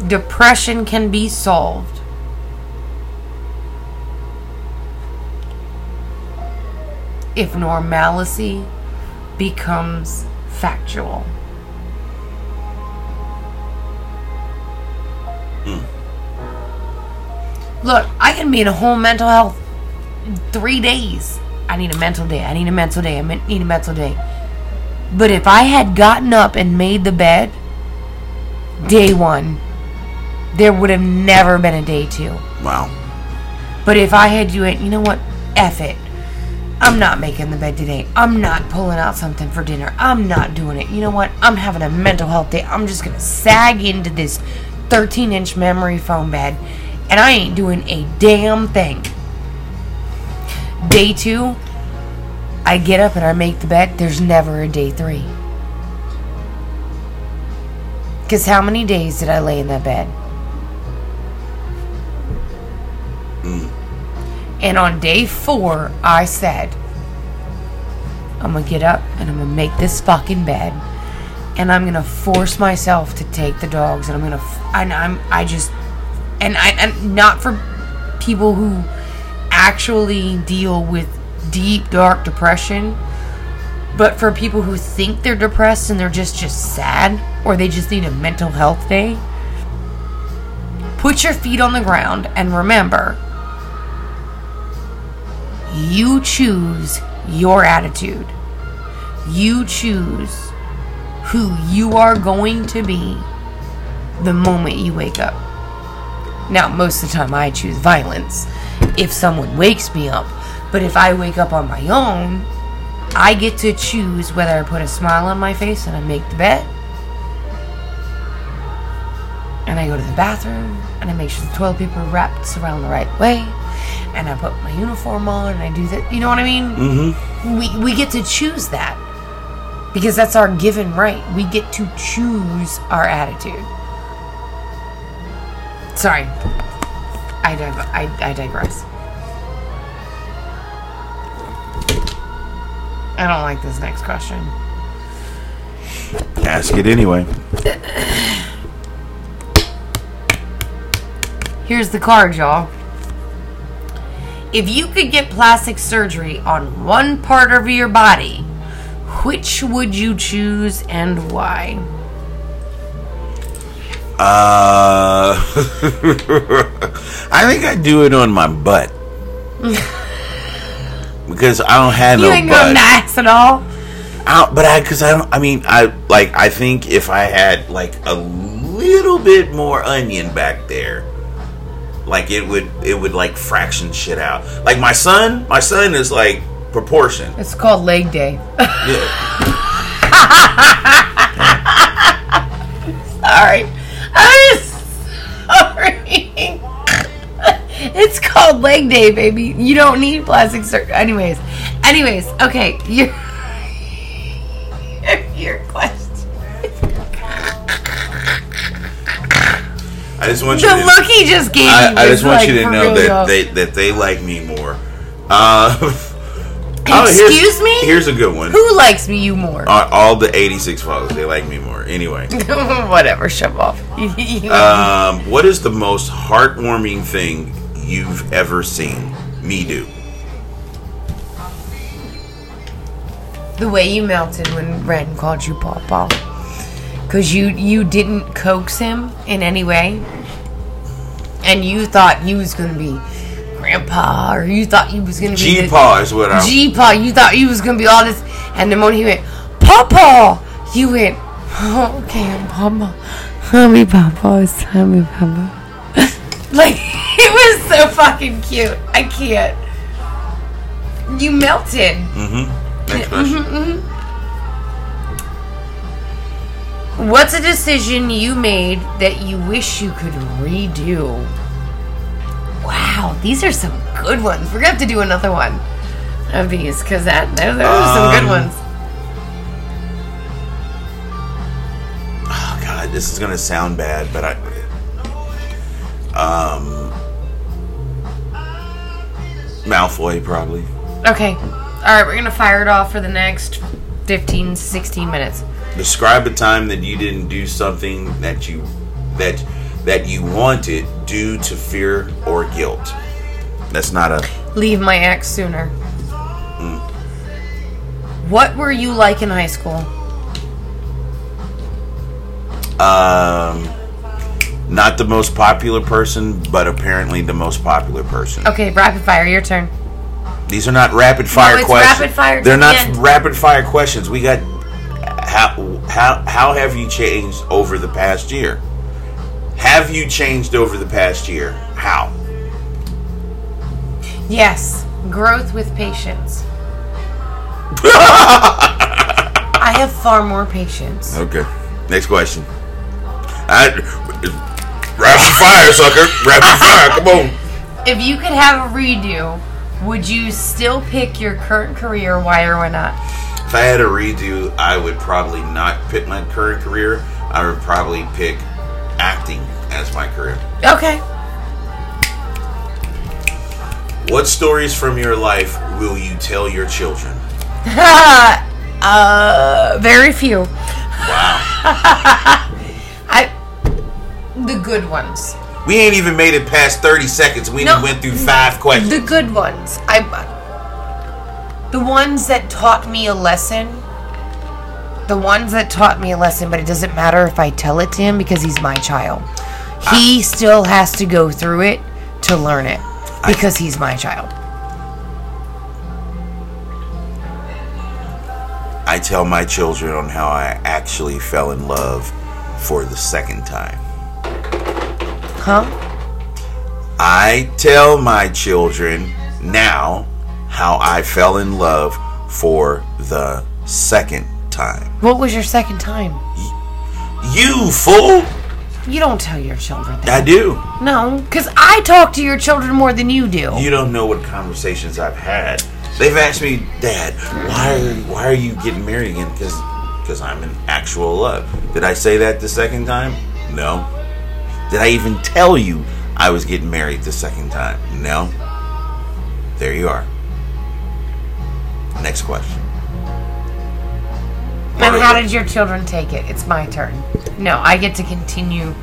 Depression can be solved if normalcy becomes factual. Hmm. Look, I can be in a whole mental health in three days. I need a mental day. I need a mental day. I need a mental day. But if I had gotten up and made the bed, day one, there would have never been a day two. Wow. But if I had you, you know what? F it. I'm not making the bed today. I'm not pulling out something for dinner. I'm not doing it. You know what? I'm having a mental health day. I'm just going to sag into this 13 inch memory foam bed and I ain't doing a damn thing. Day two, I get up and I make the bed. There's never a day three. Because how many days did I lay in that bed? Mm. And on day four, I said, I'm gonna get up and I'm gonna make this fucking bed. And I'm gonna force myself to take the dogs and I'm gonna, f- and I'm, I just, and I, and not for people who actually deal with deep dark depression. But for people who think they're depressed and they're just just sad or they just need a mental health day, put your feet on the ground and remember you choose your attitude. You choose who you are going to be the moment you wake up. Now, most of the time, I choose violence if someone wakes me up. But if I wake up on my own, I get to choose whether I put a smile on my face and I make the bed, and I go to the bathroom and I make sure the toilet paper wraps around the right way, and I put my uniform on and I do that. You know what I mean? Mm-hmm. We we get to choose that because that's our given right. We get to choose our attitude. Sorry, I dig- I, I digress. I don't like this next question. Ask it anyway. Here's the card, y'all. If you could get plastic surgery on one part of your body, which would you choose and why? Uh, I think I'd do it on my butt because I don't have You no ain't go butt. nice at all. I but I, because I don't. I mean, I like. I think if I had like a little bit more onion back there, like it would, it would like fraction shit out. Like my son, my son is like proportion. It's called leg day. Yeah. Sorry. I'm sorry. it's called leg day, baby. You don't need plastic surgery. Anyways, anyways, okay. Your your question. I just want you The to. look he just gave I, me I just want like, you to know that they that they like me more. Uh, oh, Excuse me? Here's a good one. Who likes me you more? Uh, all the 86 followers, they like me more. Anyway, Whatever, shove off. um, what is the most heartwarming thing you've ever seen me do? the way you melted when Ren called you Papa. Cause you you didn't coax him in any way. And you thought he was gonna be grandpa or you thought he was gonna be the- G-paw is what I'm... G-paw, you thought he was gonna be all this and then when he went, Papa you went, oh, okay, I'm Papa. Mommy Papa, it's mommy Papa. like it was so fucking cute. I can't. You melted. Mm-hmm. Next question. What's a decision you made that you wish you could redo? Wow, these are some good ones. We're gonna have to do another one of these because that those are some good Um, ones. Oh, God, this is going to sound bad, but I... Um... Malfoy, probably. Okay, all right, we're gonna fire it off for the next 15, 16 minutes. Describe a time that you didn't do something that you that that you wanted due to fear or guilt. That's not a Leave my ex sooner. Mm. What were you like in high school? um not the most popular person, but apparently the most popular person. Okay, rapid fire, your turn. These are not rapid fire it's questions. rapid fire They're not end. rapid fire questions. We got how how how have you changed over the past year? Have you changed over the past year? How? Yes, growth with patience. I have far more patience. Okay. Next question. I, rapid fire, sucker. Rapid fire. Come on. If you could have a redo, would you still pick your current career? Why or why not? If I had a redo, I would probably not pick my current career. I would probably pick acting as my career. Okay. What stories from your life will you tell your children? uh, very few. Wow. I, the good ones. We ain't even made it past 30 seconds. We No. went through five questions. The good ones. I the ones that taught me a lesson. The ones that taught me a lesson, but it doesn't matter if I tell it to him because he's my child. He still has to go through it to learn it because he's my child. I tell my children on how I actually fell in love for the second time. Huh? I tell my children now how I fell in love for the second time. What was your second time? You fool! You don't tell your children that. I do. No, because I talk to your children more than you do. You don't know what conversations I've had. They've asked me, Dad, why are why are you getting married again? Because because I'm in actual love. Did I say that the second time? No. Did I even tell you I was getting married the second time? No. There you are. Next question. And how did your children take it? It's my turn. No, I get to continue.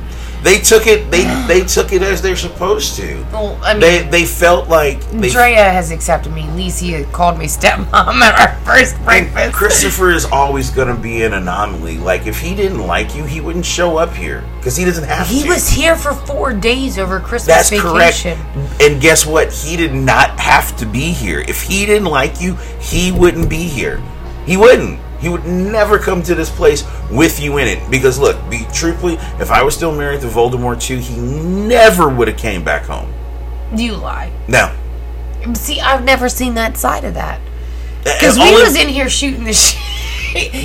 They took it. They they took it as they're supposed to. Well, I mean, They they felt like they, Drea has accepted me. Lisa called me stepmom at our first breakfast. Christopher is always going to be an anomaly. Like if he didn't like you, he wouldn't show up here because he doesn't have to He to. was here for four days over Christmas That's vacation. correct. And guess what? He did not have to be here. If he didn't like you, he wouldn't be here. He wouldn't. He would never come to this place with you in it. Because look, be truthfully, if I was still married to Voldemort too, he never would have came back home. You lie. Now, See, I've never seen that side of that. Uh, because Because we was in here shooting the shit.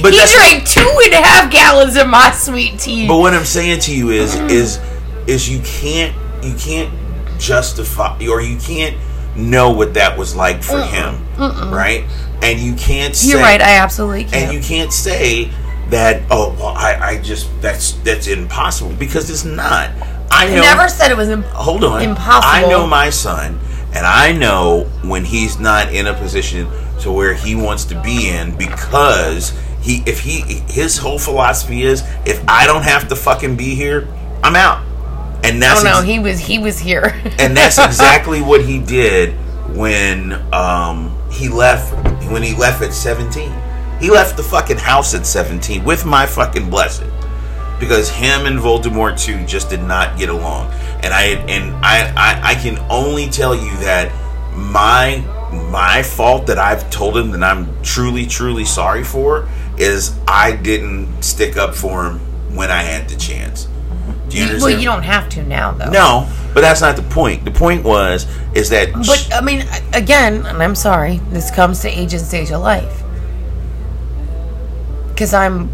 But he drank two and a half gallons of my sweet tea. But what I'm saying to you is is is you can't you can't justify or you can't know what that was like for him, right? And you can't say You're right. I absolutely can't. and you can't say that oh well I, I just that's that's impossible because it's not. I I never said it was. Hold on. impossible. I know my son, and I know when he's not in a position to where he wants to be in because he if he his whole philosophy is if I don't have to fucking be here, I'm out. And that's oh no, ex- he was. He was here. and that's exactly what he did when um, he left when he left at 17 he left the fucking house at 17 with my fucking blessing because him and Voldemort 2 just did not get along and I and I, I I can only tell you that my my fault that I've told him that I'm truly truly sorry for is I didn't stick up for him when I had the chance do you well, you don't have to now, though. no, but that's not the point. The point was is that But I mean, again, and I'm sorry, this comes to age and stage of life. Because I'm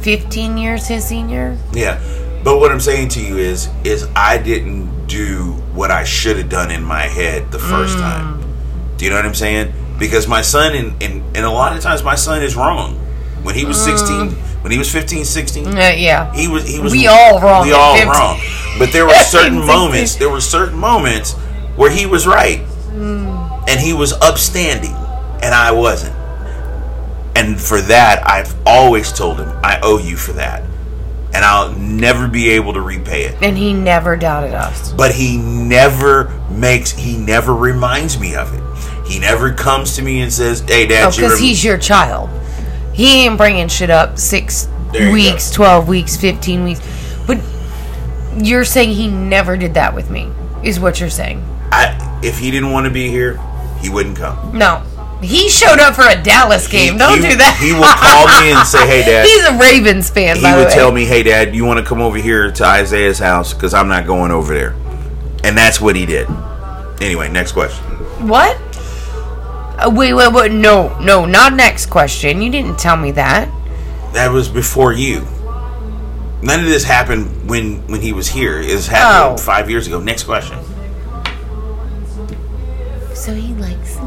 15 years his senior. yeah. But what I'm saying to you is is I didn't do what I should have done in my head the first mm. time. Do you know what I'm saying? Because my son and, and and a lot of times my son is wrong. When he was 16, mm. When he was 15, 16, Uh, yeah. he was he was We all wrong We all 15. wrong. But there were certain moments. There were certain moments where he was right, Hmm. and he was upstanding, and I wasn't. And for that, I've always told him I owe you for that, and I'll never be able to repay it. And he never doubted us. But he never makes. He never reminds me of it. He never comes to me and says, "Hey, Dad, Oh, because rem- he's your child. He ain't bringing shit up six weeks, go. 12 weeks, 15 weeks. But you're saying he never did that with me, is what you're saying. I, if he didn't want to be here, he wouldn't come." No. He showed up for a Dallas game. He- Don't he- do that. He will call me and say, "Hey, Dad." He's a Ravens fan, he by the would tell me, "Hey, Dad, you want to come over here to Isaiah's house because I'm not going over there," and that's what he did. Anyway, next question. What? Uh, wait, wait, wait. No, no, not next question. You didn't tell me that. That was before you. None of this happened when when he was here. It happened Oh. five years ago. Next question. So he likes me?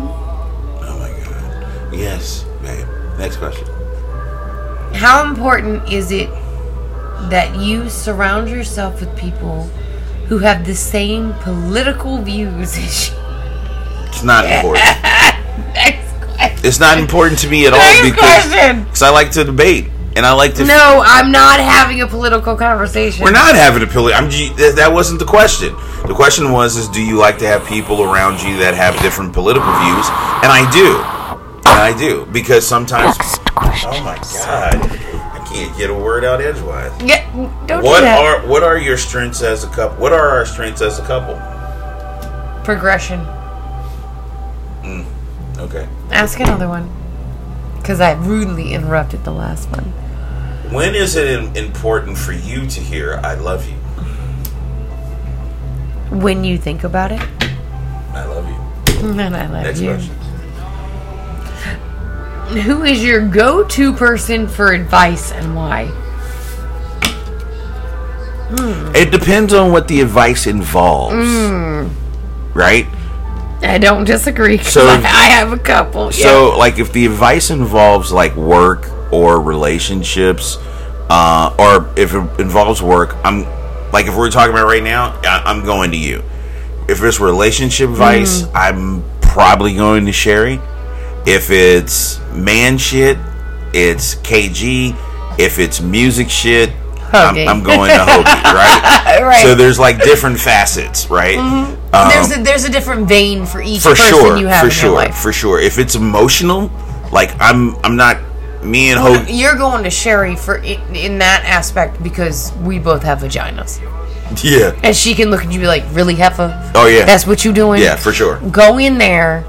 Oh my god. Yes, babe. Next question. How important is it that you surround yourself with people who have the same political views as you? It's not important. Next question. It's not important to me at all Next because question. 'cause I like to debate. and I like to. No, I'm not having a political conversation. We're not having a poli I'm. That that wasn't the question. The question was: Is do you like to have people around you that have different political views? And I do, and I do because sometimes. Oh my god! I can't get a word out edgewise. Yeah, don't What do that. are what are your strengths as a couple? What are our strengths as a couple? Progression. Okay. Ask another one. Because I rudely interrupted the last one. When is it important for you to hear "I love you"? When you think about it, I love you. and I love Next you. question. Who is your go-to person for advice and why? It depends on what the advice involves, Mm. right? I don't disagree. So- I, I have a couple. So, like, if the advice involves like work or relationships, uh, or if it involves work, I'm like, if we're talking about right now, I, I'm going to you. If it's relationship advice, Mm. I'm probably going to Sherry. If it's man shit, it's KG. If it's music shit, I'm, I'm going to Hoagie, right? Right. So there's like different facets, right? Um, there's a, there's a different vein for each for person sure, you have for in sure, your life. for sure. If it's emotional, like I'm, I'm not. Me and Hoagie. You're going to Sherry for in, in that aspect because we both have vaginas, Yeah. and she can look at you and be like, "Really, Heffa? Oh yeah. That's what you doing? yeah, for sure. Go in there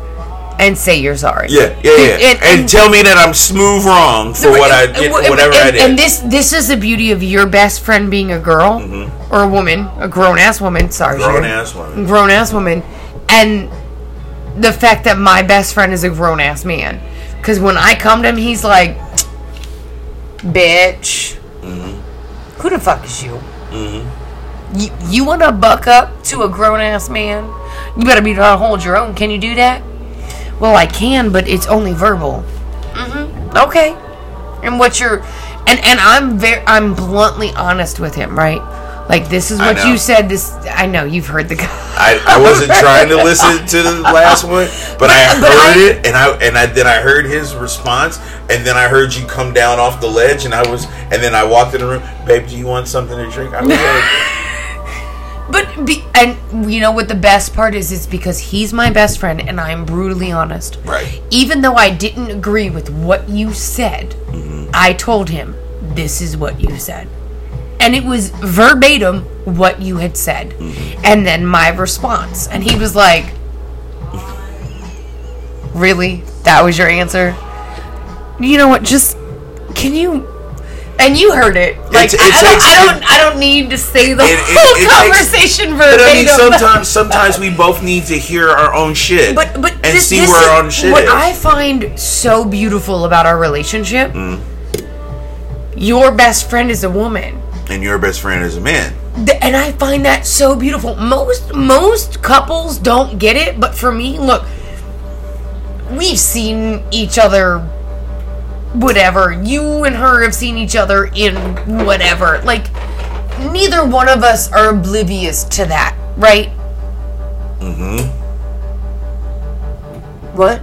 and say you're sorry. Yeah, yeah, yeah. And- And, and- tell me that I'm smooth wrong for what I did, whatever I did. And this this is the beauty of your best friend being a girl or a woman, a grown ass woman. Sorry, Mm-hmm. grown ass woman. grown ass woman, and the fact that my best friend is a grown ass man. Because when I come to him, he's like, "Bitch, Mm-hmm. who the fuck is you? You you want to buck up to a grown ass man? You better be able to hold your own. Can you do that? Well, I can, but it's only verbal. Mm-hmm. Okay. And what's your and and I'm very I'm bluntly honest with him, right? Like this is what you said. This I know you've heard the guy. I, I wasn't trying to listen to the last one, but, I but heard I- it, and I and I then I heard his response, and then I heard you come down off the ledge, and I was, and then I walked in the room, babe, do you want something to drink? I was like, But be, and you know what the best part is is because he's my best friend and I'm brutally honest. Right. Even though I didn't agree with what you said, Mm-hmm. I told him this is what you said. And it was verbatim what you had said. Mm-hmm. And then my response. And he was like, Really? That was your answer? You know what? Just can you and you heard it. Like it I, I, don't, takes- I don't I don't need to say the It- it- whole it takes- conversation but I mean, sometimes, sometimes we both need to hear our own shit, but but and this, see this where is our own shit what is. I find so beautiful about our relationship. Mm. Your best friend is a woman. and your best friend is a man. And I find that so beautiful. Most most couples don't get it, but for me, look, we've seen each other whatever. You and her have seen each other in whatever. Like neither one of us are oblivious to that, right? Mm-hmm. What?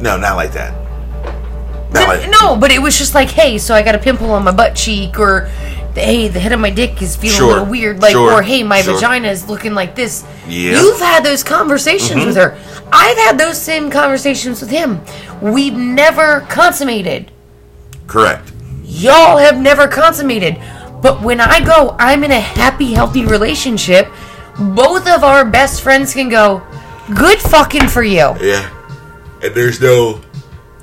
No, not like that. Not like no, but it was just like, hey, so I got a pimple on my butt cheek, or hey, the head of my dick is feeling Sure, a little weird, like, sure, or hey, my sure. vagina is looking like this. Yeah. Mm-hmm. You've had those conversations with her. I've had those same conversations with him. We've never consummated. correct. Y'all have never consummated. But when I go, I'm in a happy, healthy relationship. Both of our best friends can go, good fucking for you. Yeah, and there's no.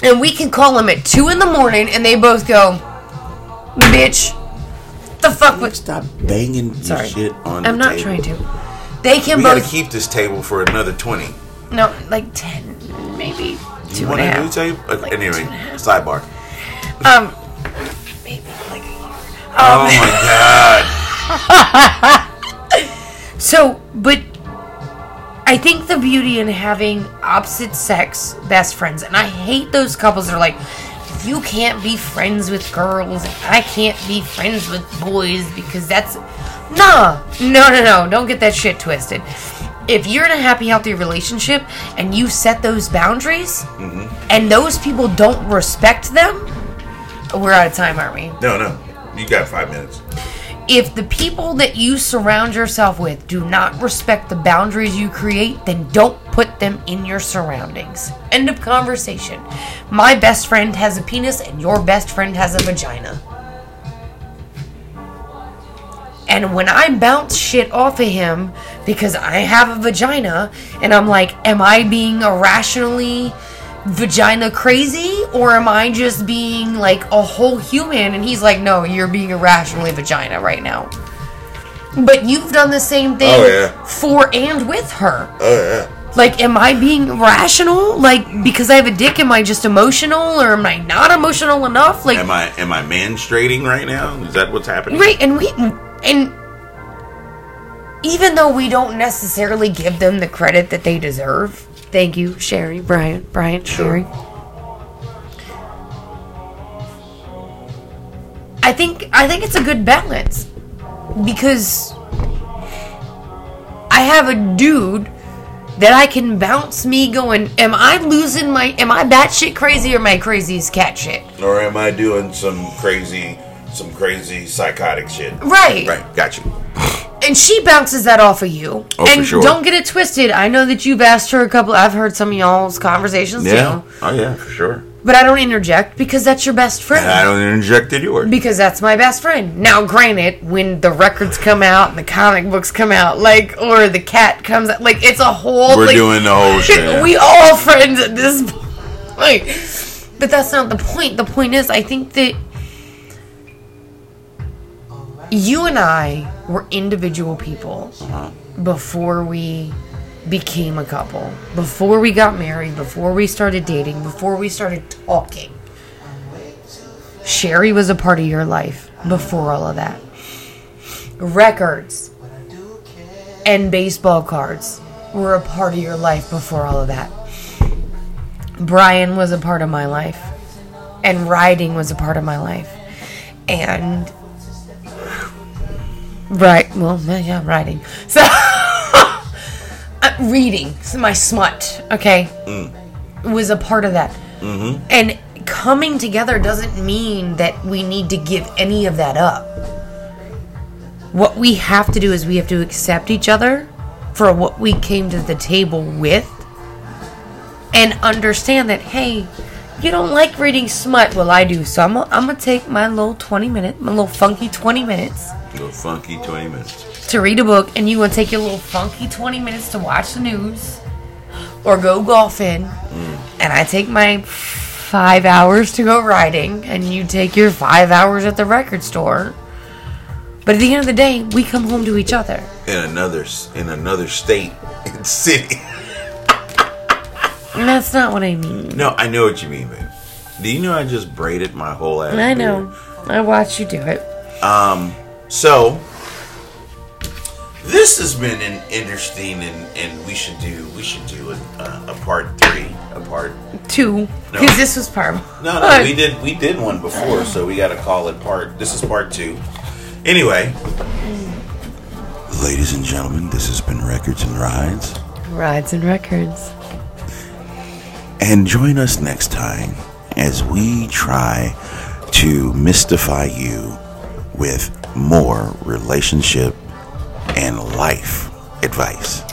and we can call them at two in the morning, and they both go, "Bitch, the fuck was." Stop banging your Sorry, shit on. I'm the not table. trying to. They can We gotta both keep this table for another twenty. No, like ten, maybe two You and want a a new half. table? Uh, Like anyway, two and a half. sidebar. Um, maybe like a year. Oh my god! So, but I think the beauty in having opposite sex best friends, and I hate those couples that are like, you can't be friends with girls, and I can't be friends with boys because that's. Nah, no, no, no, don't get that shit twisted. If you're in a happy, healthy relationship and you set those boundaries, mm-hmm. and those people don't respect them, we're out of time, aren't we? No, no. You got five minutes. If the people that you surround yourself with do not respect the boundaries you create, then don't put them in your surroundings. End of conversation. My best friend has a penis, and your best friend has a vagina. And when I bounce shit off of him because I have a vagina, and I'm like, am I being irrationally vagina crazy? Or am I just being like a whole human? And he's like, no, you're being irrationally vagina right now. But you've done the same thing Oh, yeah. for and with her. Oh yeah. Like, am I being rational? Like, because I have a dick, am I just emotional, or am I not emotional enough? Like, Am I am I menstruating right now? Is that what's happening? Right, and we and even though we don't necessarily give them the credit that they deserve, thank you, Sherry, Brian, Brian, Sherry. I think I think it's a good balance because I have a dude that I can bounce me going, am I losing my am I batshit crazy or am I crazy as cat shit? Or am I doing some crazy some crazy psychotic shit? Right. Right. Got you. and she bounces that off of you. Oh, for and sure. don't get it twisted. I know that you've asked her a couple. I've heard some of y'all's conversations Yeah. too, Oh yeah, for sure. but I don't interject because that's your best friend. And I don't interject in yours. because that's my best friend. Now, granted, when the records come out and the comic books come out, like, or the cat comes out, like, it's a whole. We're like, doing the whole shit. we all friends at this point. But that's not the point. The point is, I think that you and I were individual people before we became a couple, before we got married, before we started dating, before we started talking. Sherry was a part of your life before all of that. Records and baseball cards were a part of your life before all of that. Brian was a part of my life, and riding was a part of my life. And right, well, yeah, I'm writing. So uh, reading, so my smut, okay, was a part of that. Mm-hmm. And coming together doesn't mean that we need to give any of that up. What we have to do is we have to accept each other for what we came to the table with and understand that, hey, you don't like reading smut. Well, I do. So I'm, I'm going to take my little 20 minute, my little funky 20 minutes Little funky twenty minutes. to read a book, and you want to take your little funky 20 minutes to watch the news or go golfing. Mm. And I take my five hours to go riding, and you take your five hours at the record store. But at the end of the day, we come home to each other. In another in another state and city. And that's not what I mean. No, I know what you mean, babe. Do you know I just braided my whole ass? I beard? know. I watched you do it. Um, So this has been an interesting, and, and we should do we should do a, a, a part three, a part. Two. Because this was part. No, no, we did we did one before, so we got to call it part. This is part two. Anyway, ladies and gentlemen, this has been Records and Rides, Rides and records. and join us next time as we try to mystify you with more relationship and life advice.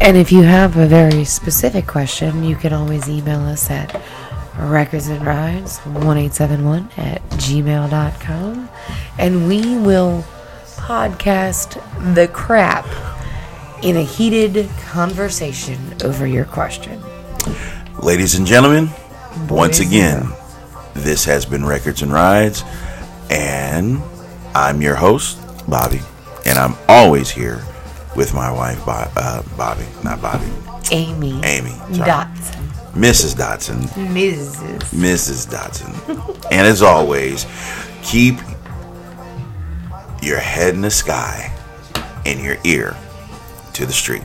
And if you have a very specific question, you can always email us at records and rides 1871 at gmail.com and we will podcast the crap in a heated conversation over your question. Ladies and gentlemen, once again, this has been Records and Rides, and I'm your host, Bobby, and I'm always here with my wife, Bo- uh, Bobby, not Bobby, Amy Amy, sorry. Dotson. Mrs. Dotson, Mrs. Mrs. Dotson, and as always, keep your head in the sky and your ear to the street.